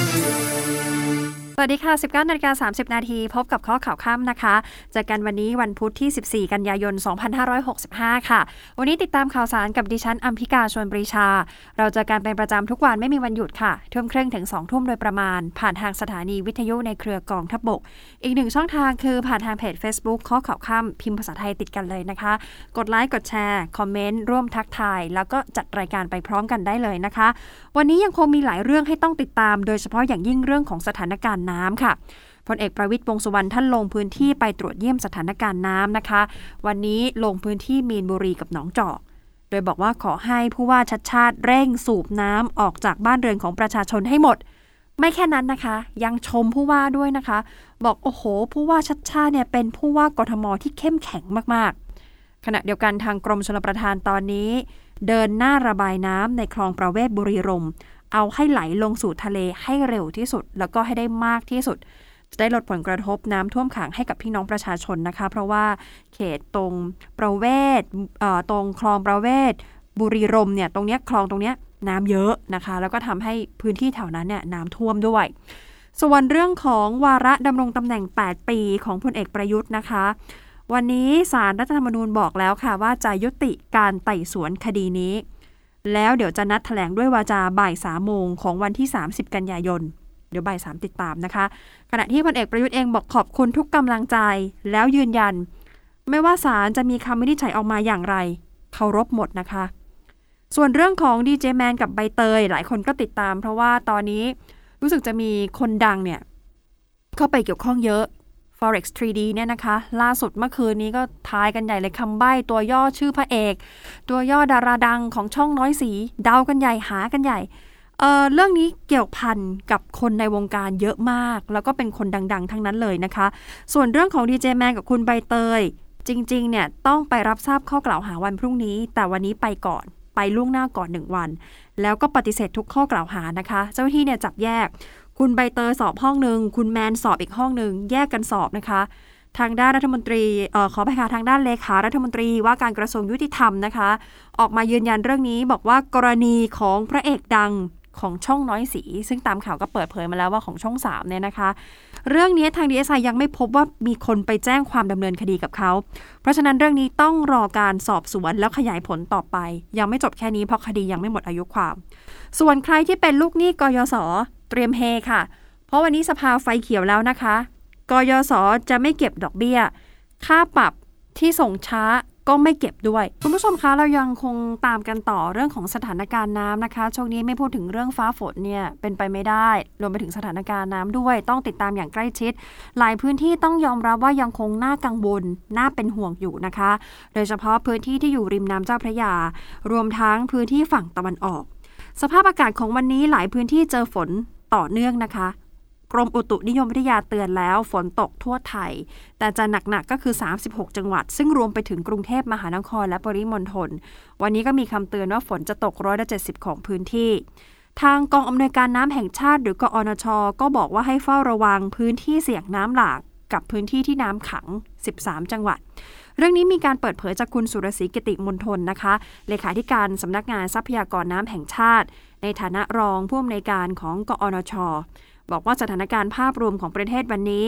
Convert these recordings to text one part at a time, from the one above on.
ส วัสดีค่ะ 19นาฬิกา30 นาที พบกับข้อข่าวค่ำนะคะเจอกันวันนี้วันพุธที่ 14 กันยายน 2565 ค่ะ วันนี้ติดตามข่าวสารกับดิฉันอัมพิกาชวนปรีชา เราจอกันเป็นประจำทุกวันไม่มีวันหยุดค่ะทุ่มครึ่งถึง 2 ทุ่มโดยประมาณ ผ่านทางสถานีวิทยุในเครือกองทัพบกอีกหนึ่งช่องทางคือผ่านทางเพจ Facebook ข้อข่าวค่ำพิมพ์ภาษาไทยติดกันเลยนะคะ กดไลค์กดแชร์คอมเมนต์ร่วมทักทาย แล้วก็จัดรายการไปพร้อมกันได้เลยนะคะ วันนี้ยังคงมีหลายเรื่องให้ต้องติดตาม โดยเฉพาะอย่างยิ่งเรื่องของสถานการณ์น้ำค่ะพลเอกประวิตยวงสุวรรณท่านลงพื้นที่ไปตรวจเยี่ยมสถานการณ์น้ำนะคะ วันนี้ลงพื้นที่มีนบุรีกับหนองจอก โดยบอกว่าขอให้ผู้ว่าชัดชาติเร่งสูบน้ำออกจากบ้านเรือนของประชาชนให้หมด ไม่แค่นั้นนะคะ ยังชมผู้ว่าด้วยนะคะ บอกโอ้โห ผู้ว่าชัดชาติเนี่ยเป็นผู้ว่ากทมที่เข้มแข็งมากๆ ขณะเดียวกันทางกรมชลประทานตอนนี้ เดินหน้าระบายน้ำในคลองประเวศบุรีรมย์ เอาให้ไหลลงสู่ทะเลให้เร็วที่สุด แล้วก็ให้ได้มากที่สุด จะได้ลดผลกระทบน้ำท่วมขังให้กับพี่น้องประชาชนนะคะ เพราะว่าเขตตรงประเวศตรงคลองประเวศ บุรีรมเนี่ยตรงเนี้ยคลองตรงเนี้ยน้ำเยอะนะคะ แล้วก็ทำให้พื้นที่แถวนั้นเนี่ยน้ำท่วมด้วย ส่วนเรื่องของวาระดำรงตำแหน่ง 8 ปีของพลเอกประยุทธ์นะคะวันนี้สารรัฐธรรมนูญบอกแล้วค่ะว่าจะยุติการไต่สวนคดีนี้ แล้วเดี๋ยวจะนัดแถลงด้วยวาจาบ่ายสามโมงของวันที่ 30 กันยายน เดี๋ยวบ่ายสามติดตามนะคะ ขณะที่พลเอกประยุทธ์เองบอกขอบคุณทุกกำลังใจ แล้วยืนยัน ไม่ว่าศาลจะมีคำวินิจฉัยออกมาอย่างไรเคารพหมดนะคะ ส่วนเรื่องของดีเจแมนกับใบเตย หลายคนก็ติดตาม เพราะว่าตอนนี้รู้สึกจะมีคนดังเนี่ยเข้าไปเกี่ยวข้องเยอะ forex 3D เนี่ยนะคะ ล่าสุดเมื่อคืนนี้ก็ทายกันใหญ่เลยคำใบ้ตัวย่อชื่อพระเอก ตัวย่อดาราดังของช่องน้อยสี เดากันใหญ่หากันใหญ่เอ่อเรื่องนี้เกี่ยวพันกับคนในวงการเยอะมาก แล้วก็เป็นคนดัง ๆ ทั้งนั้นเลยนะคะ ส่วนเรื่องของดีเจแมนกับคุณใบเตย จริง ๆ เนี่ย ต้องไปรับทราบข้อกล่าวหาวันพรุ่งนี้ แต่วันนี้ไปก่อนไปล่วงหน้าก่อนหนึ่งวัน แล้วก็ปฏิเสธทุกข้อกล่าวหานะคะ เจ้าหน้าที่เนี่ยจับแยก คุณใบเตยสอบห้องหนึ่งคุณแมนสอบอีกห้องหนึ่งแยกกันสอบนะคะ ทางด้านรัฐมนตรีออขอไปค่ะทางด้านเลขารัฐมนตรีว่าการกระทรวงยุติธรรมนะคะ ออกมายืนยันเรื่องนี้บอกว่ากรณีของพระเอกดังของช่องน้อยสี ซึ่งตามข่าวก็เปิดเผยมาแล้วว่าของช่อง3เนี่ยนะคะ เรื่องนี้ทางดีเอสไอยังไม่พบว่ามีคนไปแจ้งความดำเนินคดีกับเขา เพราะฉะนั้นเรื่องนี้ต้องรอการสอบสวนแล้วขยายผลต่อไป ยังไม่จบแค่นี้เพราะคดียังไม่หมดอายุความ ส่วนใครที่เป็นลูกหนี้กยศ เตรียมเฮค่ะ เพราะวันนี้สภาไฟเขียวแล้วนะคะ กยศจะไม่เก็บดอกเบี้ย ค่าปรับที่ส่งช้าก็ไม่เก็บด้วย คุณผู้ชมคะเรายังคงตามกันต่อเรื่องของสถานการณ์น้ำนะคะ ช่วงนี้ไม่พูดถึงเรื่องฟ้าฝนเนี่ยเป็นไปไม่ได้ รวมไปถึงสถานการณ์น้ำด้วย ต้องติดตามอย่างใกล้ชิด หลายพื้นที่ต้องยอมรับว่ายังคงน่ากังวลน่าเป็นห่วงอยู่นะคะ โดยเฉพาะพื้นที่ที่อยู่ริมน้ำเจ้าพระยา รวมทั้งพื้นที่ฝั่งตะวันออก สภาพอากาศของวันนี้หลายพื้นที่เจอฝน ต่อเนื่องนะคะ กรมอุตุนิยมวิทยาเตือนแล้วฝนตกทั่วไทย แต่จะหนักๆก็คือ 36 จังหวัด ซึ่งรวมไปถึงกรุงเทพมหานครและปริมณฑลวันนี้ก็มีคำเตือนว่าฝนจะตกร้อยละ70 ของพื้นที่ทางกองอำนวยการน้ำแห่งชาติ หรือกอนช ก็บอกว่าให้เฝ้าระวังพื้นที่เสี่ยงน้ำหลากกับพื้นที่ที่น้ำขัง 13 จังหวัด เรื่องนี้มีการเปิดเผยจากคุณสุรศรีกิติมนทนนะคะ เลขาธิการสำนักงานทรัพยากรน้ำแห่งชาติ ในฐานะรองผู้อำนวยการของกอนช บอกว่าสถานการณ์ภาพรวมของประเทศวันนี้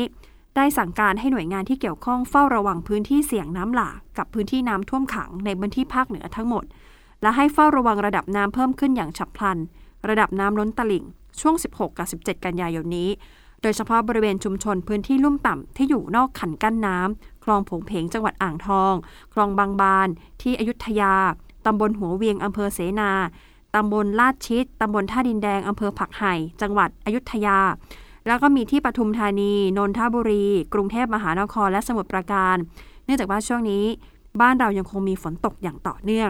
ได้สั่งการให้หน่วยงานที่เกี่ยวข้องเฝ้าระวังพื้นที่เสี่ยงน้ำหลากกับพื้นที่น้ำท่วมขังในพื้นที่ภาคเหนือทั้งหมด และให้เฝ้าระวังระดับน้ำเพิ่มขึ้นอย่างฉับพลัน ระดับน้ำล้นตลิ่ง ช่วง 16 กับ 17 กันยายนนี้โดยเฉพาะบริเวณชุมชนพื้นที่ลุ่มต่ำที่อยู่นอกขันกั้นน้ำคลองผงเพงจังหวัดอ่างทอง คลองบางบาน ที่อยุธยา ตำบลหัวเวียงอำเภอเสนา ตำบลลาดชิด ตำบลท่าดินแดง อำเภอผักไห่ จังหวัดอยุธยา แล้วก็มีที่ปทุมธานี นนทบุรี กรุงเทพมหานคร และสมุทรปราการ เนื่องจากว่าช่วงนี้ บ้านเรายังคงมีฝนตกอย่างต่อเนื่อง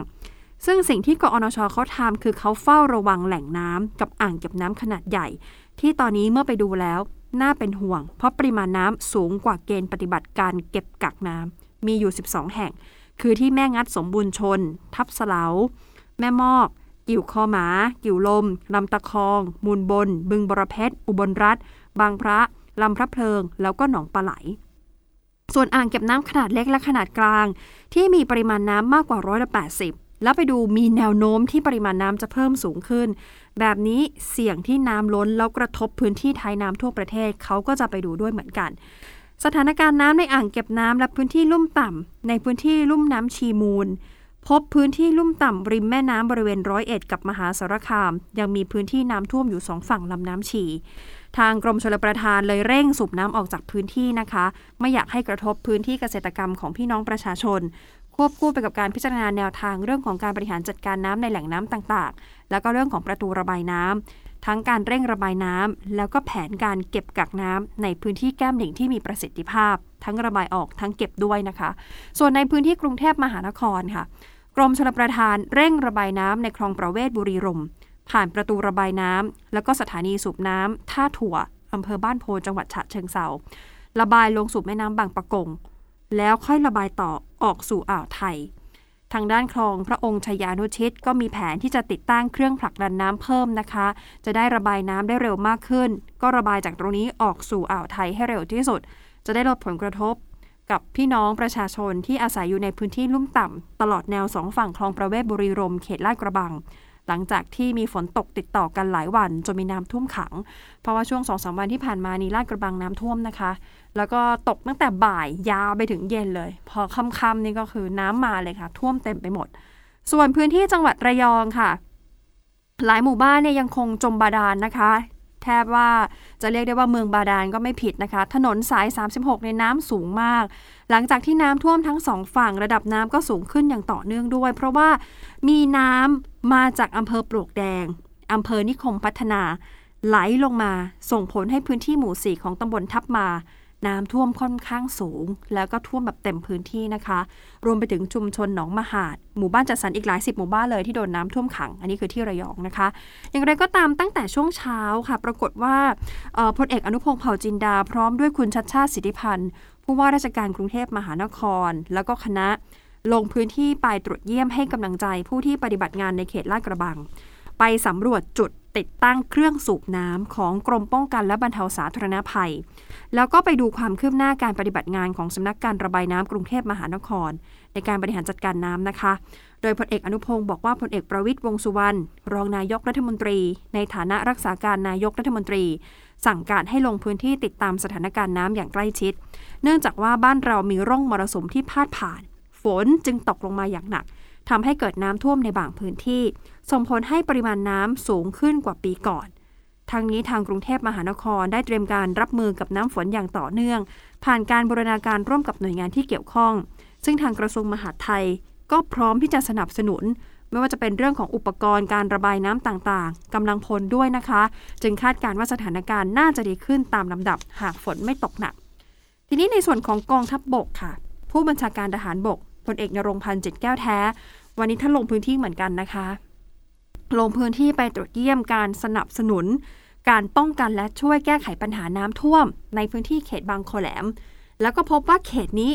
ซึ่งสิ่งที่กอนชเขาทำคือเขาเฝ้าระวังแหล่งน้ำกับอ่างเก็บน้ำขนาดใหญ่ ที่ตอนนี้เมื่อไปดูแล้วน่าเป็นห่วง เพราะปริมาณน้ำสูงกว่าเกณฑ์ปฏิบัติการเก็บกักน้ำมีอยู่ 12 แห่ง คือที่แม่งัดสมบูรณ์ชน ทับเสลาแม่มอก กิ่วคอหมา กิ่วลม ลำตะคอง มูลบน บึงบรเพชร อุบลรัฐ บางพระ ลำพระเพลิง แล้วก็หนองปลาไหล ส่วนอ่างเก็บน้ำขนาดเล็กและขนาดกลาง ที่มีปริมาณน้ำมากกว่าร้อยละแปดสิบแล้วไปดูมีแนวโน้มที่ปริมาณน้ำจะเพิ่มสูงขึ้น แบบนี้เสี่ยงที่น้ำล้นแล้วกระทบพื้นที่ท้ายน้ำทั่วประเทศเขาก็จะไปดูด้วยเหมือนกันสถานการณ์น้ำในอ่างเก็บน้ำและพื้นที่ลุ่มต่ำในพื้นที่ลุ่มน้ำชีมูล พบพื้นที่ลุ่มต่ำริมแม่น้ำบริเวณร้อยเอ็ดกับมหาสารคาม ยังมีพื้นที่น้ำท่วมอยู่สองฝั่งลำน้ำชีทางกรมชลประทานเลยเร่งสูบน้ำออกจากพื้นที่นะคะ ไม่อยากให้กระทบพื้นที่เกษตรกรรมของพี่น้องประชาชน ควบคู่ไปกับการพิจารณาแนวทางเรื่องของการบริหารจัดการน้ำในแหล่งน้ำต่างๆ แล้วก็เรื่องของประตูระบายน้ำทั้งการเร่งระบายน้ำแล้วก็แผนการเก็บกักน้ำในพื้นที่แก้มลิงที่มีประสิทธิภาพ ทั้งระบายออกทั้งเก็บด้วยนะคะ ส่วนในพื้นที่กรุงเทพมหานครค่ะ กรมชลประทานเร่งระบายน้ำในคลองประเวศบุรีรมผ่านประตูระบายน้ำแล้วก็สถานีสูบน้ำท่าถั่วอำเภอบ้านโพจังหวัดฉะเชิงเซาระบายลงสู่แม่น้ำบางปะกง แล้วค่อยระบายต่อออกสู่อ่าวไทย ทางด้านคลองพระองค์ชยานุชิต ก็มีแผนที่จะติดตั้งเครื่องผลักดันน้ำเพิ่มนะคะ จะได้ระบายน้ำได้เร็วมากขึ้น ก็ระบายจากตรงนี้ออกสู่อ่าวไทยให้เร็วที่สุด จะได้ลดผลกระทบ กับพี่น้องประชาชนที่อาศัยอยู่ในพื้นที่ลุ่มต่ำ ตลอดแนวสองฝั่งคลองประเวศบุรีรมเขตลาดกระบัง หลังจากที่มีฝนตกติดต่อกันหลายวันจนมีน้ำท่วมขัง เพราะว่าช่วงสองสาวันที่ผ่านมานี้ลาดกระบังน้ำท่วมนะคะ แล้วก็ตกตั้งแต่บ่ายยาวไปถึงเย็นเลย พอค่ำๆนี่ก็คือน้ำมาเลยค่ะ ท่วมเต็มไปหมด ส่วนพื้นที่จังหวัดระยองค่ะหลายหมู่บ้านเนี่ยยังคงจมบาดาลนนะคะ แทบว่าจะเรียกได้ว่าเมืองบาดาลก็ไม่ผิดนะคะ ถนนสาย 36 ในน้ำสูงมาก หลังจากที่น้ำท่วมทั้งสองฝั่งระดับน้ำก็สูงขึ้นอย่างต่อเนื่องด้วย เพราะว่ามีน้ำมาจากอำเภอปลวกแดงอำเภอนิคมพัฒนา ไหลลงมาส่งผลให้พื้นที่หมู่สี่ของตำบลทับมา น้ำท่วมค่อนข้างสูง แล้วก็ท่วมแบบเต็มพื้นที่นะคะ รวมไปถึงชุมชนหนองมหาด หมู่บ้านจัดสรรอีกหลายสิบหมู่บ้านเลยที่โดนน้ำท่วมขัง อันนี้คือที่ระยองนะคะ อย่างไรก็ตามตั้งแต่ช่วงเช้าค่ะ ปรากฏว่าพลเอกอนุพงษ์เผ่าจินดา พร้อมด้วยคุณชัดชาติสิทธิพันธ์ผู้ว่าราชการกรุงเทพมหานคร แล้วก็คณะลงพื้นที่ไปตรวจเยี่ยมให้กำลังใจผู้ที่ปฏิบัติงานในเขตลาดกระบัง ไปสำรวจจุด ติดตั้งเครื่องสูบน้ำของกรมป้องกันและบรรเทาสาธารณภัย แล้วก็ไปดูความคืบหน้าการปฏิบัติงานของสำนักการระบายน้ำกรุงเทพมหานคร ในการบริหารจัดการน้ำนะคะ โดยพลเอกอนุพงศ์บอกว่าพลเอกประวิตยวงสุวรรณรองนายกรัฐมนตรี ในฐานะรักษาการนายกรัฐมนตรี สั่งการให้ลงพื้นที่ติดตามสถานการณ์น้ำอย่างใกล้ชิด เนื่องจากว่าบ้านเรามีร่องมรสุมที่พาดผ่าน ฝนจึงตกลงมาอย่างหนัก ทำให้เกิดน้ำท่วมในบางพื้นที่ ส่งผลให้ปริมาณน้ำสูงขึ้นกว่าปีก่อนทางนี้ทางกรุงเทพมหานครได้เตรียมการรับมือกับน้ำฝนอย่างต่อเนื่อง ผ่านการบูรณาการร่วมกับหน่วยงานที่เกี่ยวข้อง ซึ่งทางกระทรวงมหาดไทย ก็พร้อมที่จะสนับสนุน ไม่ว่าจะเป็นเรื่องของอุปกรณ์การระบายน้ำต่างๆกำลังพลด้วยนะคะ จึงคาดการณ์ว่าสถานการณ์น่าจะดีขึ้นตามลำดับ หากฝนไม่ตกหนัก ทีนี้ในส่วนของกองทัพบบกค่ะ ผู้บัญชาการทหารบก พลเอกนรงพันธ์เจ็ดแก้วแท้ วันนี้ท่านลงพื้นที่เหมือนกันนะคะ ลงพื้นที่ไปตรวจเยี่ยมการสนับสนุน การป้องกันและช่วยแก้ไขปัญหาน้ำท่วม ในพื้นที่เขตบางโคแหลม แล้วก็พบว่าเขตนี้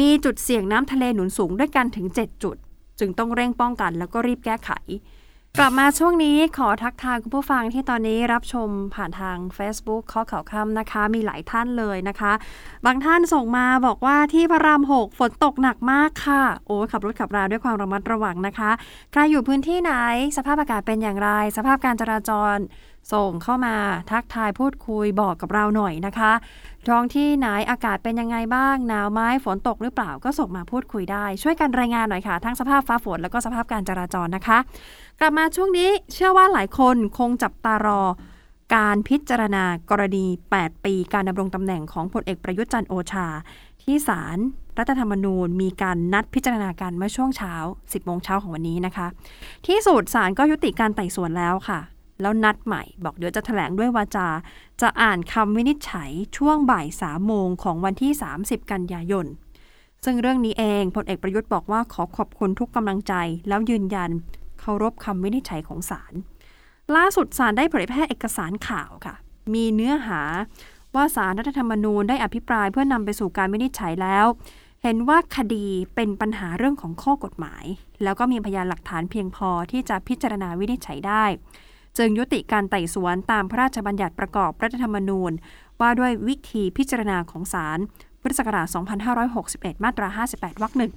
มีจุดเสี่ยงน้ำทะเลหนุนสูงด้วยกันถึง 7 จุด จึงต้องเร่งป้องกันแล้วก็รีบแก้ไข กลับมาช่วงนี้ขอทักทายคุณผู้ฟังที่ตอนนี้รับชมผ่านทาง Facebook ข้อข่าวค่ำนะคะ มีหลายท่านเลยนะคะ บางท่านส่งมาบอกว่าที่พระรามหกฝนตกหนักมากค่ะ โอ้ขับรถขับราด้วยความระมัดระวังนะคะ ใครอยู่พื้นที่ไหน สภาพอากาศเป็นอย่างไร สภาพการจราจร ส่งเข้ามาทักทายพูดคุยบอกกับเราหน่อยนะคะท้องที่ไหนอากาศเป็นยังไงบ้าง หนาวไหมฝนตกหรือเปล่าก็ส่งมาพูดคุยได้ ช่วยกันรายงานหน่อยค่ะ ทั้งสภาพฟ้าฝนแล้วก็สภาพการจราจรนะคะ กลับมาช่วงนี้เชื่อว่าหลายคนคงจับตารอการพิจารณากรณี 8 ปีการดำรงตำแหน่งของพลเอกประยุทธ์จันโอชา ที่ศาลรรัฐธรรมนูญมีการนัดพิจารณาการเมื่อช่วงเช้า 10โมงเช้าของวันนี้นะคะ ที่สุดศาลก็ยุติการไต่สวนแล้วค่ะ แล้วนัดใหม่ บอกเดี๋ยวจะถแถลงด้วยวาจา จะอ่านคำวินิจฉัยช่วงบ่ายสามโมงของวันที่ 30 กันยายน ซึ่งเรื่องนี้เองพลเอกประยุทธ์บอกว่าขอขอบคุณทุกกำลังใจ แล้วยืนยันเคารพคำวินิจฉัยของศาลล่าสุดศาลได้เผยแพร่เอกสารข่าวค่ะ มีเนื้อหาว่าสารรัฐธรรมนูญได้อภิปรายเพื่อนำไปสู่การวินิจฉัยแล้ว เห็นว่าคดีเป็นปัญหาเรื่องของข้อกฎหมาย แล้วก็มีพยานหลักฐานเพียงพอที่จะพิจารณาวินิจฉัยได้ จึงยุติการไต่สวนตามพระราชบัญญัติประกอบรัฐธรรมนูญ ว่าด้วยวิธีพิจารณาของศาลพุทธศักราช2561 มาตรา 58 วรรคหนึ่ง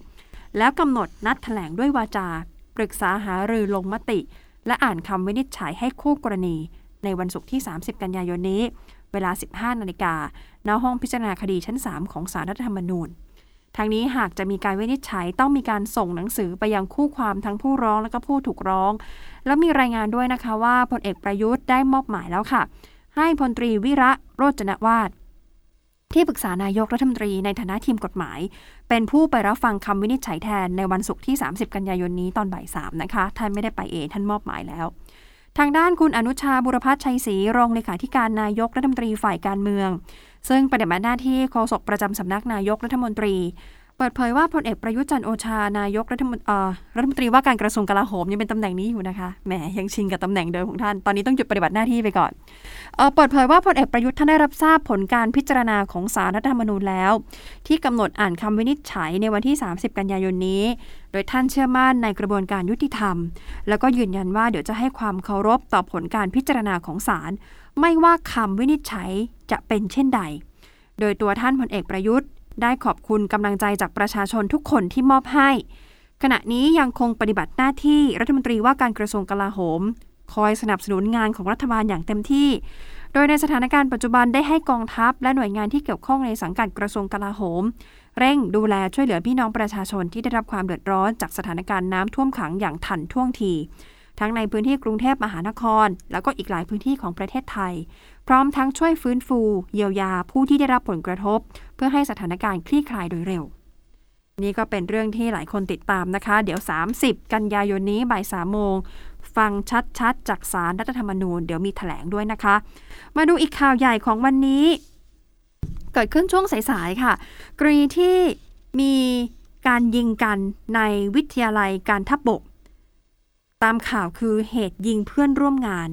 แล้วกำหนดนัดถแถลงด้วยวาจา ปรึกษาหารือลงมติ และอ่านคำวินิจฉัยให้คู่กรณี ในวันศุกร์ที่ 30 กันยายนนี้ เวลา 15 นาฬิกาณห้องพิจารณาคดีชั้น 3 ของศาลรัฐธรรมนูญ ทางนี้หากจะมีการวินิจฉัยต้องมีการส่งหนังสือไปยังคู่ความทั้งผู้ร้องและก็ผู้ถูกร้อง แล้วมีรายงานด้วยนะคะว่าพลเอกประยุทธ์ได้มอบหมายแล้วค่ะ ให้พลตรีวิระโรจนวาดที่ปรึกษานายกรัฐมนตรีในฐานะทีมกฎหมาย เป็นผู้ไปรับฟังคำวินิจฉัยแทนในวันศุกร์ที่ 30 กันยายนนี้ตอนบ่ายสามนะคะท่านไม่ได้ไปเองท่านมอบหมายแล้ว ทางด้านคุณอนุชาบุรพัฒชัยศรีรองเลขาธิการนายกรัฐมนตรีฝ่ายการเมือง ซึ่งปฏิบัติหน้าที่โฆษกประจำสำนักนายกรัฐมนตรี เปิดเผยว่าพลเอกประยุจันโอชานายกรัฐมนรัฐมนตรีว่าการกระทรวงกลาโหมยังเป็นตำแหน่งนี้อยู่นะคะแหมยังชินกับตำแหน่งเดิมของท่าน ตอนนี้ต้องหยุดปฏิบัติหน้าที่ไปก่อนเออเปิดเผยว่าพลเอกประยุทธ์ท่านได้รับทราบผลการพิจารณาของสารรัฐธรรมนูญแล้ว ที่กำหนดอ่านคำวินิจฉัยในวันที่ 30 กันยายนนี้ โดยท่านเชื่อมั่นในกระบวนการยุติธรรม แล้วก็ยืนยันว่าเดี๋ยวจะให้ความเคารพต่อผลการพิจารณาของศาลไม่ว่าคำวินิจฉัยจะเป็นเช่นใด โดยตัวท่านพลเอกประยุทธ์ ได้ขอบคุณกำลังใจจากประชาชนทุกคนที่มอบให้ ขณะนี้ยังคงปฏิบัติหน้าที่รัฐมนตรีว่าการกระทรวงกลาโหม คอยสนับสนุนงานของรัฐบาลอย่างเต็มที่ โดยในสถานการณ์ปัจจุบันได้ให้กองทัพ และหน่วยงานที่เกี่ยวข้องในสังกัดกระทรวงกลาโหม เร่งดูแลช่วยเหลือพี่น้องประชาชนที่ได้รับความเดือดร้อนจากสถานการณ์น้ำท่วมขังอย่างทันท่วงที ทั้งในพื้นที่กรุงเทพมหานคร แล้วก็อีกหลายพื้นที่ของประเทศไทย พร้อมทั้งช่วยฟื้นฟู เยียวยาผู้ที่ได้รับผลกระทบ เพื่อให้สถานการณ์คลี่คลายโดยเร็ว นี่ก็เป็นเรื่องที่หลายคนติดตามนะคะ เดี๋ยว 30 กันยายนนี้บ่าย3โมงฟังชัดๆ จากสารรัฐธรรมนูญเดี๋ยวมีแถลงด้วยนะคะ มาดูอีกข่าวใหญ่ของวันนี้ เกิดขึ้นช่วงสายๆค่ะ กรณีที่มีการยิงกันในวิทยาลัยการทัพบบก ตามข่าวคือเหตุยิงเพื่อนร่วมงาน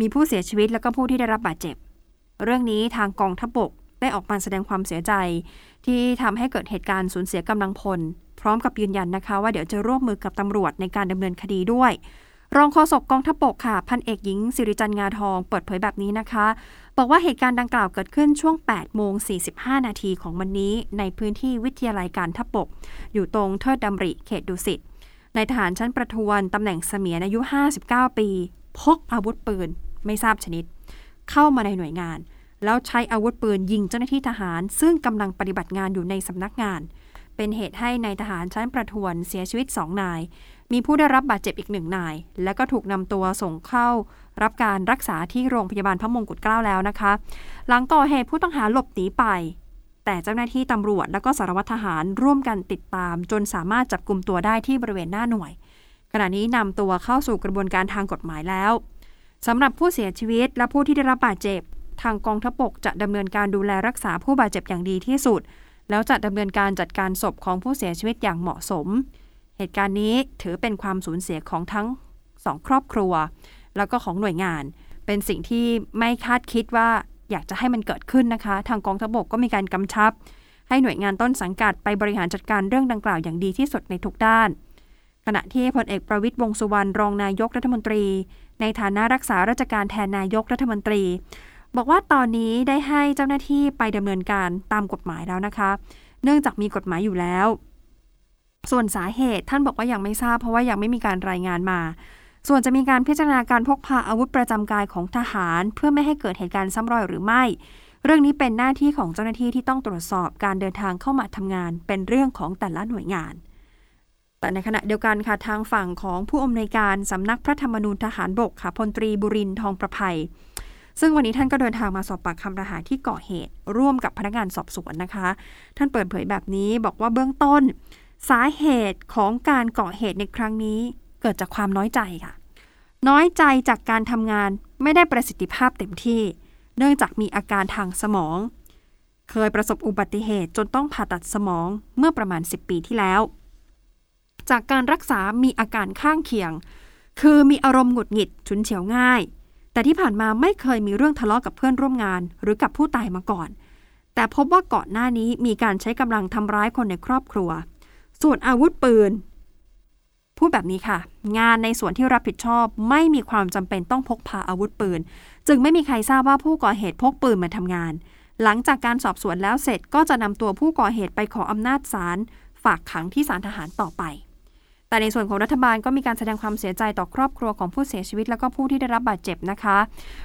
มีผู้เสียชีวิตแล้วก็ผู้ที่ได้รับบาดเจ็บ เรื่องนี้ทางกองทัพบบกได้ออกมาแสดงความเสียใจ ที่ทำให้เกิดเหตุการณ์สูญเสียกำลังพล พร้อมกับยืนยันนะคะ ว่าเดี๋ยวจะร่วมมือกับตำรวจในการดำเนินคดีด้วย รองโฆษกกองทัพบกค่ะ พันเอกหญิงสิริจันงาทองเปิดเผยแบบนี้นะคะ บอกว่าเหตุการณ์ดังกล่าวเกิดขึ้นช่วง8โมง45 นาทีของวันนี้ ในพื้นที่วิทยาลัยการทัพบก อยู่ตรงเทิดดำริเขตดุสิต นายทหารชั้นประทวนตำแหน่งเสมียนอายุ 59 ปี พกอาวุธปืนไม่ทราบชนิด เข้ามาในหน่วยงาน แล้วใช้อาวุธปืนยิงเจ้าหน้าที่ทหาร ซึ่งกำลังปฏิบัติงานอยู่ในสำนักงาน เป็นเหตุให้ในายทหารชั้นประทวนเสียชีวิต2นาย มีผู้ได้รับบาดเจ็บอีกหนึ่งนาย แล้วก็ถูกนำตัวส่งเข้า รับการรักษาที่โรงพยาบาลพระมงกุฎเกล้าแล้วนะคะ หลังก่อเหตุผู้ต้องหาหลบหนีไป แต่เจ้าหน้าที่ตำรวจและก็สารวัตรทหารร่วมกันติดตาม จนสามารถจับกลุ่มตัวได้ที่บริเวณหน้าหน่วย ขณะนี้นำตัวเข้าสู่กระบวนการทางกฎหมายแล้วสำหรับผู้เสียชีวิตและผู้ที่ได้รับบาดเจ็บ ทางกองทัพบกจะดำเนินการดูแลรักษาผู้บาดเจ็บอย่างดีที่สุด แล้วจะดำเนินการจัดการศพของผู้เสียชีวิตอย่างเหมาะสม เหตุการณ์นี้ถือเป็นความสูญเสียของทั้งสองครอบครัว แล้วก็ของหน่วยงาน เป็นสิ่งที่ไม่คาดคิดว่า อยากจะให้มันเกิดขึ้นนะคะ ทางกองทัพบกก็มีการกำชับ ให้หน่วยงานต้นสังกัดไปบริหารจัดการเรื่องดังกล่าวอย่างดีที่สุดในทุกด้าน ขณะที่พลเอกประวิตยวงสุวรรณรองนายกรัฐมนตรี ในฐานะรักษาราชการแทนนายกรัฐมนตรี บอกว่าตอนนี้ได้ให้เจ้าหน้าที่ไปดำเนินการตามกฎหมายแล้วนะคะ เนื่องจากมีกฎหมายอยู่แล้ว ส่วนสาเหตุท่านบอกว่ายังไม่ทราบ เพราะว่ายังไม่มีการรายงานมา ส่วนจะมีการพิจารณาการพกพาอาวุธประจำกายของทหาร เพื่อไม่ให้เกิดเหตุการณ์ซ้ำรอยหรือไม่ เรื่องนี้เป็นหน้าที่ของเจ้าหน้าที่ที่ต้องตรวจสอบการเดินทางเข้ามาทำงาน เป็นเรื่องของแต่ละหน่วยงาน แต่ในขณะเดียวกันค่ะทางฝั่งของผู้อำนวยการสำนักพระธรรมนูญทหารบกค่ะพลตรีบุรินทร์ทองประภัยซึ่งวันนี้ท่านก็เดินทางมาสอบปากคำทหารที่ก่อเหตุ ร่วมกับพนักงานสอบสวนนะคะ ท่านเปิดเผยแบบนี้บอกว่าเบื้องต้น สาเหตุของการก่อเหตุในครั้งนี้ เกิดจากความน้อยใจค่ะ น้อยใจจากการทำงานไม่ได้ประสิทธิภาพเต็มที่ เนื่องจากมีอาการทางสมอง เคยประสบอุบัติเหตุจนต้องผ่าตัดสมองเมื่อประมาณ 10 ปีที่แล้ว จากการรักษามีอาการข้างเคียง คือมีอารมณ์หงุดหงิดฉุนเฉียวง่าย แต่ที่ผ่านมาไม่เคยมีเรื่องทะเลาะกับเพื่อนร่วมงาน หรือกับผู้ตายมาก่อน แต่พบว่าก่อนหน้านี้มีการใช้กำลังทำร้ายคนในครอบครัว ส่วนอาวุธปืน พูดแบบนี้ค่ะ งานในส่วนที่รับผิดชอบ ไม่มีความจำเป็นต้องพกพาอาวุธปืน จึงไม่มีใครทราบว่าผู้ก่อเหตุพกปืนมาทำงาน หลังจากการสอบสวนแล้วเสร็จก็จะนำตัวผู้ก่อเหตุไปขออำนาจศาลฝากขังที่ศาลทหารต่อไป แต่ในส่วนของรัฐบาลก็มีการแสดงความเสียใจต่อครอบครัวของผู้เสียชีวิต แล้วก็ผู้ที่ได้รับบาดเจ็บนะคะ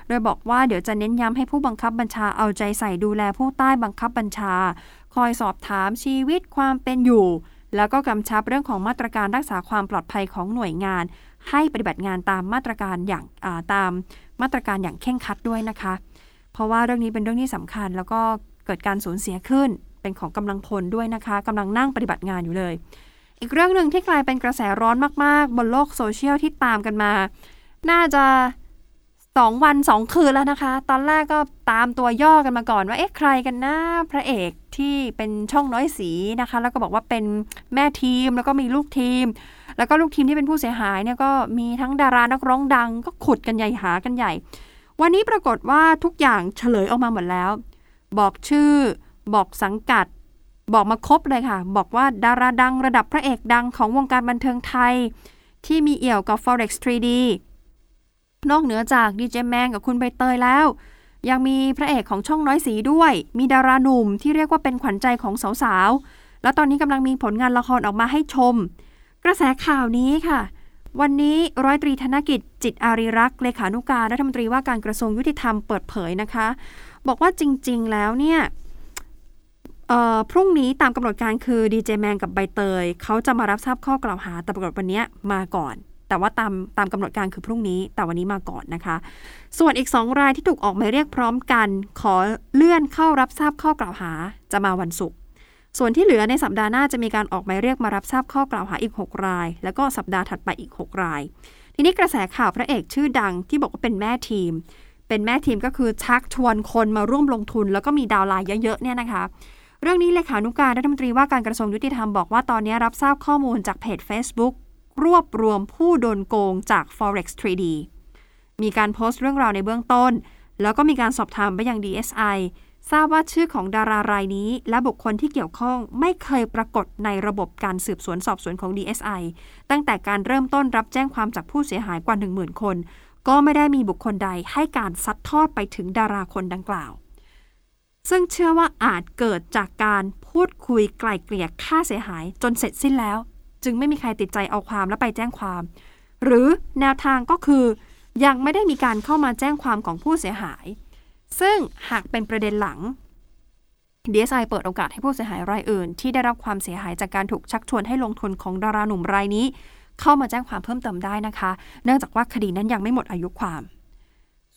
โดยบอกว่าเดี๋ยวจะเน้นย้ำให้ผู้บังคับบัญชาเอาใจใส่ดูแลผู้ใต้บังคับบัญชา คอยสอบถามชีวิตความเป็นอยู่ แล้วก็กำชับเรื่องของมาตรการรักษาความปลอดภัยของหน่วยงาน ให้ปฏิบัติงานตามมาตรการอย่างตามมาตรการอย่างเข่งคัดด้วยนะคะ เพราะว่าเรื่องนี้เป็นเรื่องที่สำคัญ แล้วก็เกิดการสูญเสียขึ้นเป็นของกำลังพลด้วยนะคะกำลังนั่งปฏิบัติงานอยู่เลย อีกเรื่องหนึ่งที่กลายเป็นกระแสร้อนมาก ๆ บนโลกโซเชียลที่ตามกันมา น่าจะ สองวันสองคืนแล้วนะคะ ตอนแรกก็ตามตัวย่อกันมาก่อนว่าเอ๊ะใครกันนะพระเอกที่เป็นช่องน้อยสีนะคะ แล้วก็บอกว่าเป็นแม่ทีมแล้วก็มีลูกทีม แล้วก็ลูกทีมที่เป็นผู้เสียหายเนี่ยก็มีทั้งดารานักร้องดัง ก็ขุดกันใหญ่หากันใหญ่ วันนี้ปรากฏว่าทุกอย่างเฉลยออกมาหมดแล้ว บอกชื่อ บอกสังกัด บอกมาครบเลยค่ะ บอกว่าดาราดังระดับพระเอกดังของวงการบันเทิงไทย ที่มีเอี่ยวกับ forex 3D นอกเหนือจากดีเจแมงกับคุณใบเตยแล้ว ยังมีพระเอกของช่องน้อยสีด้วย มีดาราหนุ่มที่เรียกว่าเป็นขวัญใจของสาวๆ แล้วตอนนี้กำลังมีผลงานละครออกมาให้ชม กระแสข่าวนี้ค่ะ วันนี้ร้อยตรีธนกิจจิตอารีรักษ์เลขานุการรัฐมนตรีว่าการกระทรวงยุติธรรมเปิดเผยนะคะ บอกว่าจริงๆแล้วเนี่ยพรุ่งนี้ตามกำหนดการคือดีเจแมนกับใบเตยเขาจะมารับทราบข้อกล่าวหาแต่ปรากฏวันนี้มาก่อน แต่ว่าตามตามกำหนดการคือพรุ่งนี้ แต่วันนี้มาก่อนนะคะ ส่วนอีกสองรายที่ถูกออกหมายเรียกพร้อมกัน ขอเลื่อนเข้ารับทราบข้อกล่าวหาจะมาวันศุกร์ส่วนที่เหลือในสัปดาห์หน้าจะมีการออกหมายเรียกมารับทราบข้อกล่าวหาอีก 6 ราย แล้วก็สัปดาห์ถัดไปอีก 6 ราย ทีนี้กระแสข่าวพระเอกชื่อดังที่บอกว่าเป็นแม่ทีม เป็นแม่ทีมก็คือชักชวนคนมาร่วมลงทุน แล้วก็มีดาวไลน์เยอะๆเนี่ยนะคะ เรื่องนี้เลขานุการรัฐมนตรีว่าการกระทรวงยุติธรรมบอกว่าตอนนี้รับทราบข้อมูลจากเพจ Facebook รวบรวมผู้โดนโกงจาก forex 3D มีการโพสต์เรื่องราวในเบื้องต้น แล้วก็มีการสอบถามไปยัง DSI ทราบว่าชื่อของดารารายนี้ และบุคคลที่เกี่ยวข้องไม่เคยปรากฏในระบบการสืบสวนสอบสวนของ DSI ตั้งแต่การเริ่มต้นรับแจ้งความจากผู้เสียหายกว่า 10,000 คน ก็ไม่ได้มีบุคคลใดให้การซัดทอดไปถึงดาราคนดังกล่าว ซึ่งเชื่อว่าอาจเกิดจากการพูดคุยไกล่เกลี่ยค่าเสียหายจนเสร็จสิ้นแล้ว จึงไม่มีใครติดใจเอาความและไปแจ้งความ หรือแนวทางก็คือ ยังไม่ได้มีการเข้ามาแจ้งความของผู้เสียหาย ซึ่งหากเป็นประเด็นหลัง DSI เปิดโอกาสให้ผู้เสียหายรายอื่น ที่ได้รับความเสียหายจากการถูกชักชวนให้ลงทุนของดาราหนุ่มรายนี้ เข้ามาแจ้งความเพิ่มเติมได้นะคะ เนื่องจากว่าคดีนั้นยังไม่หมดอายุความ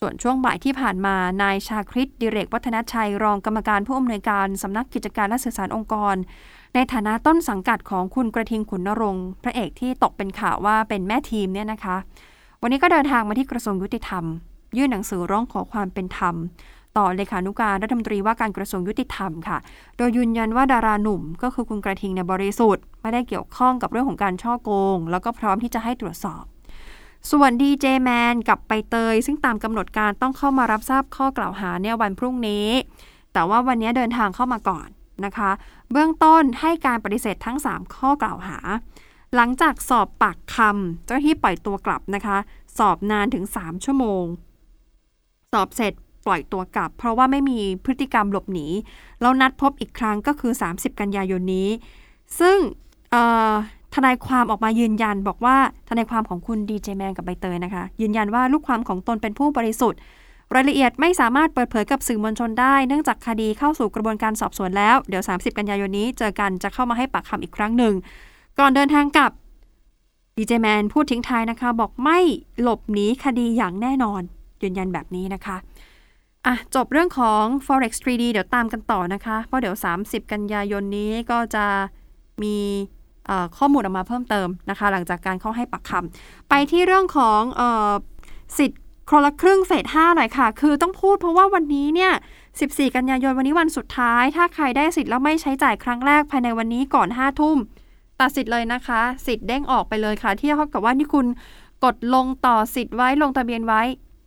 ส่วนช่วงบ่ายที่ผ่านมานายชาคริตดิเรกวัฒนชัยรองกรรมการผู้อำนวยการสำนักกิจการและสื่อสารองค์กร ในฐานะต้นสังกัดของคุณกระทิงขุนนรงค์พระเอกที่ตกเป็นข่าวว่าเป็นแม่ทีมเนี่ยนะคะ วันนี้ก็เดินทางมาที่กระทรวงยุติธรรม ยื่นหนังสือร้องขอความเป็นธรรม ต่อเลขานุการรัฐมนตรีว่าการกระทรวงยุติธรรมค่ะ โดยยืนยันว่าดาราหนุ่ม ก็คือคุณกระทิงในบริสุทธิ์ไม่ได้เกี่ยวข้องกับเรื่องของการช่อโกง แล้วก็พร้อมที่จะให้ตรวจสอบส่วนดีเจแมนกับไปเตย ซึ่งตามกำหนดการต้องเข้ามารับทราบข้อกล่าวหาเนี่ยวันพรุ่งนี้ แต่ว่าวันนี้เดินทางเข้ามาก่อน นะคะ เบื้องต้นให้การปฏิเสธทั้ง 3 ข้อกล่าวหา หลังจากสอบปากคำเจ้าหน้าที่ปล่อยตัวกลับนะคะ สอบนานถึง 3 ชั่วโมง สอบเสร็จปล่อยตัวกลับ เพราะว่าไม่มีพฤติกรรมหลบหนีแล้วนัดพบอีกครั้งก็คือ 30 กันยายนนี้ ซึ่งทนายความออกมายืนยันบอกว่าทนายความของคุณดีเจแมนกับใบเตยนะคะ ยืนยันว่าลูกความของตนเป็นผู้บริสุทธิ์ รายละเอียดไม่สามารถเปิดเผยกับสื่อมวลชนได้ เนื่องจากคดีเข้าสู่กระบวนการสอบสวนแล้ว เดี๋ยว 30 กันยายนนี้เจอกันจะเข้ามาให้ปากคำอีกครั้งหนึ่ง ก่อนเดินทางกลับดีเจแมนพูดทิ้งท้ายนะคะ บอกไม่หลบหนีคดีอย่างแน่นอน ยืนยันแบบนี้นะคะอะจบเรื่องของ forex 3D เดี๋ยวตามกันต่อนะคะ เพราะเดี๋ยว 30 กันยายนนี้ก็จะมีข้อมูลออกมาเพิ่มเติมนะคะ หลังจากการเข้าให้ปักคำไปที่เรื่องของสิทธิ คนละครึ่งเฟส5หน่อยค่ะ คือต้องพูดเพราะว่าวันนี้เนี่ย 14 กันยายนวันนี้วันสุดท้าย ถ้าใครได้สิทธิ์แล้วไม่ใช้จ่ายครั้งแรกภายในวันนี้ก่อน5ทุ่ม ตัดสิทธิ์เลยนะคะ สิทธิ์เด้งออกไปเลยค่ะ ที่เท่ากับว่านี่คุณกดลงต่อสิทธิ์ไว้ลงทะเบียนไว้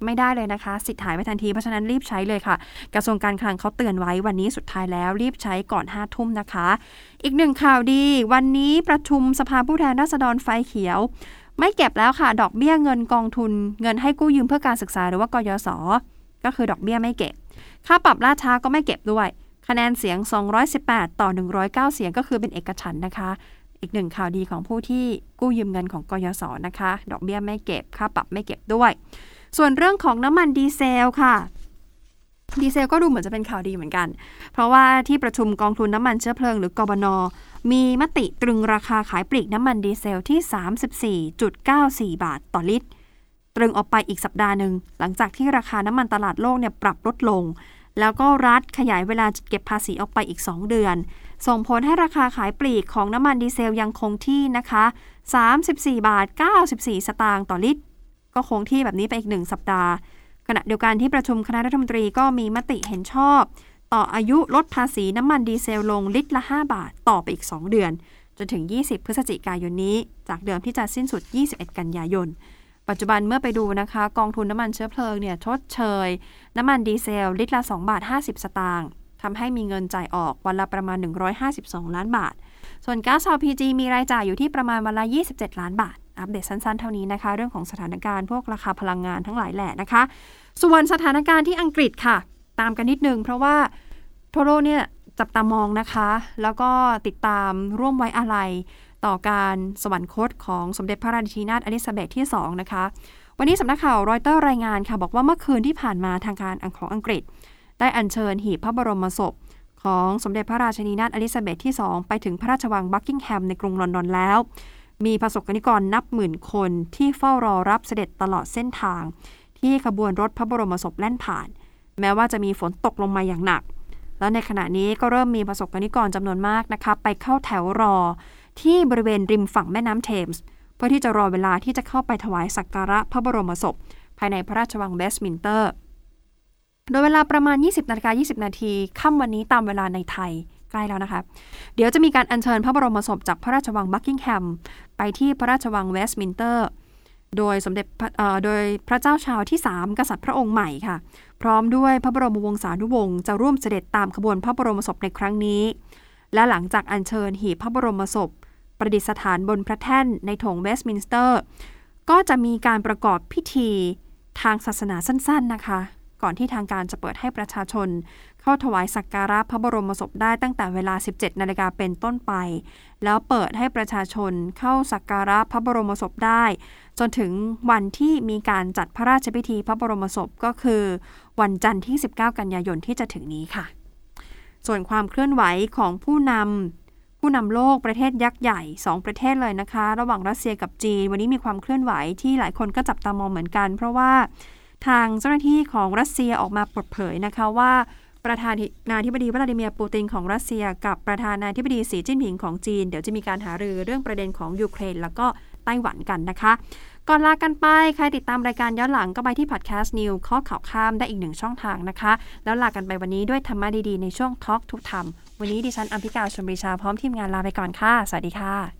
ไม่ได้เลยนะคะ สิทธิ์หายไปทันที เพราะฉะนั้นรีบใช้เลยค่ะ กระทรวงการคลังเขาเตือนไว้วันนี้สุดท้ายแล้วรีบใช้ก่อนห้าทุ่มนะคะ อีกหนึ่งข่าวดี วันนี้ประชุมสภาผู้แทนราษฎรไฟเขียว ไม่เก็บแล้วค่ะ ดอกเบี้ยเงินกองทุน เงินให้กู้ยืมเพื่อการศึกษาหรือว่ากยศก็คือดอกเบี้ยไม่เก็บ ค่าปรับล่าช้าก็ไม่เก็บด้วย คะแนนเสียง 218 ต่อ 109 เสียงก็คือเป็นเอกฉันท์นะคะ อีกหนึ่งข่าวดีของผู้ที่กู้ยืมเงินของกยศนะคะ ดอกเบี้ยไม่เก็บ ค่าปรับไม่เก็บด้วย ส่วนเรื่องของน้ำมันดีเซลค่ะดีเซลก็ดูเหมือนจะเป็นข่าวดีเหมือนกัน เพราะว่าที่ประชุมกองทุนน้ำมันเชื้อเพลิงหรือกบน มีมติตรึงราคาขายปลีกน้ำมันดีเซลที่ 34.94 บาทต่อลิตร ตรึงออกไปอีกสัปดาห์หนึ่ง หลังจากที่ราคาน้ำมันตลาดโลกเนี่ยปรับลดลง แล้วก็รัฐขยายเวลาเก็บภาษีออกไปอีก 2 เดือน ส่งผลให้ราคาขายปลีกของน้ำมันดีเซลยังคงที่นะคะ 34 บาท 94 สตางค์ต่อลิตร ก็คงที่แบบนี้ไปอีก 1 สัปดาห์ ขณะเดียวกันที่ประชุมคณะรัฐมนตรีก็มีมติเห็นชอบ ต่ออายุลดภาษีน้ำมันดีเซลลงลิตรละ 5 บาท ต่อไปอีก 2 เดือน จนถึง 20 พฤศจิกายนนี้ จากเดิมที่จะสิ้นสุด 21 กันยายน ปัจจุบันเมื่อไปดูนะคะ กองทุนน้ำมันเชื้อเพลิงเนี่ยชดเชย น้ำมันดีเซลลิตรละ 2 บาท 50 สตางค์ทำให้มีเงินจ่ายออกวันละประมาณ 152 ล้านบาท ส่วนก๊าซ LPG มีรายจ่ายอยู่ที่ประมาณวันละ 27 ล้านบาท อัปเดตสั้นๆ เท่านี้นะคะ เรื่องของสถานการณ์พวกราคาพลังงานทั้งหลายแหละนะคะ ส่วนสถานการณ์ที่อังกฤษค่ะ ตามกันนิดนึง เพราะว่าทั่วโลกเนี่ยจับตามองนะคะ แล้วก็ติดตามร่วมไว้อาลัยต่อการสวรรคตของสมเด็จพระราชินีนาถอลิซาเบธที่ 2 นะคะ วันนี้สำนักข่าวรอยเตอร์รายงานค่ะ บอกว่าเมื่อคืนที่ผ่านมาทางการของอังกฤษ ได้อัญเชิญหีบพระบรมศพ ของสมเด็จพระราชินีนาถอลิซาเบธที่ 2 ไปถึงพระราชวังบักกิงแฮมในกรุงลอนดอนแล้ว มีประสบกนิกรนับหมื่นคนที่เฝ้ารอรับเสด็จตลอดเส้นทาง ที่ขบวนรถพระบรมศพแล่นผ่าน แม้ว่าจะมีฝนตกลงมาอย่างหนัก แล้วในขณะนี้ก็เริ่มมีประสบกนิกรจำนวนมากนะคะไปเข้าแถวรอ ที่บริเวณริมฝั่งแม่น้ำเทมส์เพื่อที่จะรอเวลาที่จะเข้าไปถวายสักการะพระบรมศพ ภายในพระราชวังเวสต์มินสเตอร์ โดยเวลาประมาณ 20นาฬิกา20 นาทีค่ำวันนี้ตามเวลาในไทยใกล้แล้วนะคะ เดี๋ยวจะมีการอัญเชิญพระบรมศพจากพระราชวังบักกิงแฮมไปที่พระราชวังเวสต์มินสเตอร์ โดยสมเด็จโดยพระเจ้าชาร์ลส์ที่ 3 กษัตริย์พระองค์ใหม่ค่ะ พร้อมด้วยพระบรมวงศานุวงศ์จะร่วมเสด็จตามขบวนพระบรมศพในครั้งนี้ และหลังจากอัญเชิญหีบพระบรมศพ ประดิษฐานบนพระแท่นในโถงเวสต์มินสเตอร์ ก็จะมีการประกอบพิธีทางศาสนาสั้นๆนะคะ ก่อนที่ทางการจะเปิดให้ประชาชน เข้าถวายสักการะพระบรมศพได้ตั้งแต่เวลา 17 นาฬิกาเป็นต้นไป แล้วเปิดให้ประชาชนเข้าสักการะพระบรมศพได้ จนถึงวันที่มีการจัดพระราชพิธีพระบรมศพก็คือ วันจันทร์ที่ 19 กันยายนที่จะถึงนี้ค่ะ ส่วนความเคลื่อนไหวของผู้นำผู้นำโลกประเทศยักษ์ใหญ่ 2 ประเทศเลยนะคะ ระหว่างรัสเซียกับจีน วันนี้มีความเคลื่อนไหวที่หลายคนก็จับตามองเหมือนกัน เพราะว่าทางเจ้าหน้าที่ของรัสเซียออกมาเปิดเผยนะคะว่า ประธานาธิบดีวลาดิเมียร์ปูตินของรัสเซีย กับประธานาธิบดีสีจิ้นผิงของจีน เดี๋ยวจะมีการหารือเรื่องประเด็นของยูเครน แล้วก็ไต้หวันกันนะคะ ก่อนลากันไป ใครติดตามรายการย้อนหลังก็ไปที่พอดแคสต์นิวส์เคาะข่าวค่ำได้อีกหนึ่งช่องทางนะคะ แล้วลากันไปวันนี้ด้วยธรรมะดีๆในช่วง talk ทุกธรรมวันนี้ดิฉันอัมพิกาชมริชาพร้อมทีมงานลาไปก่อนค่ะสวัสดีค่ะ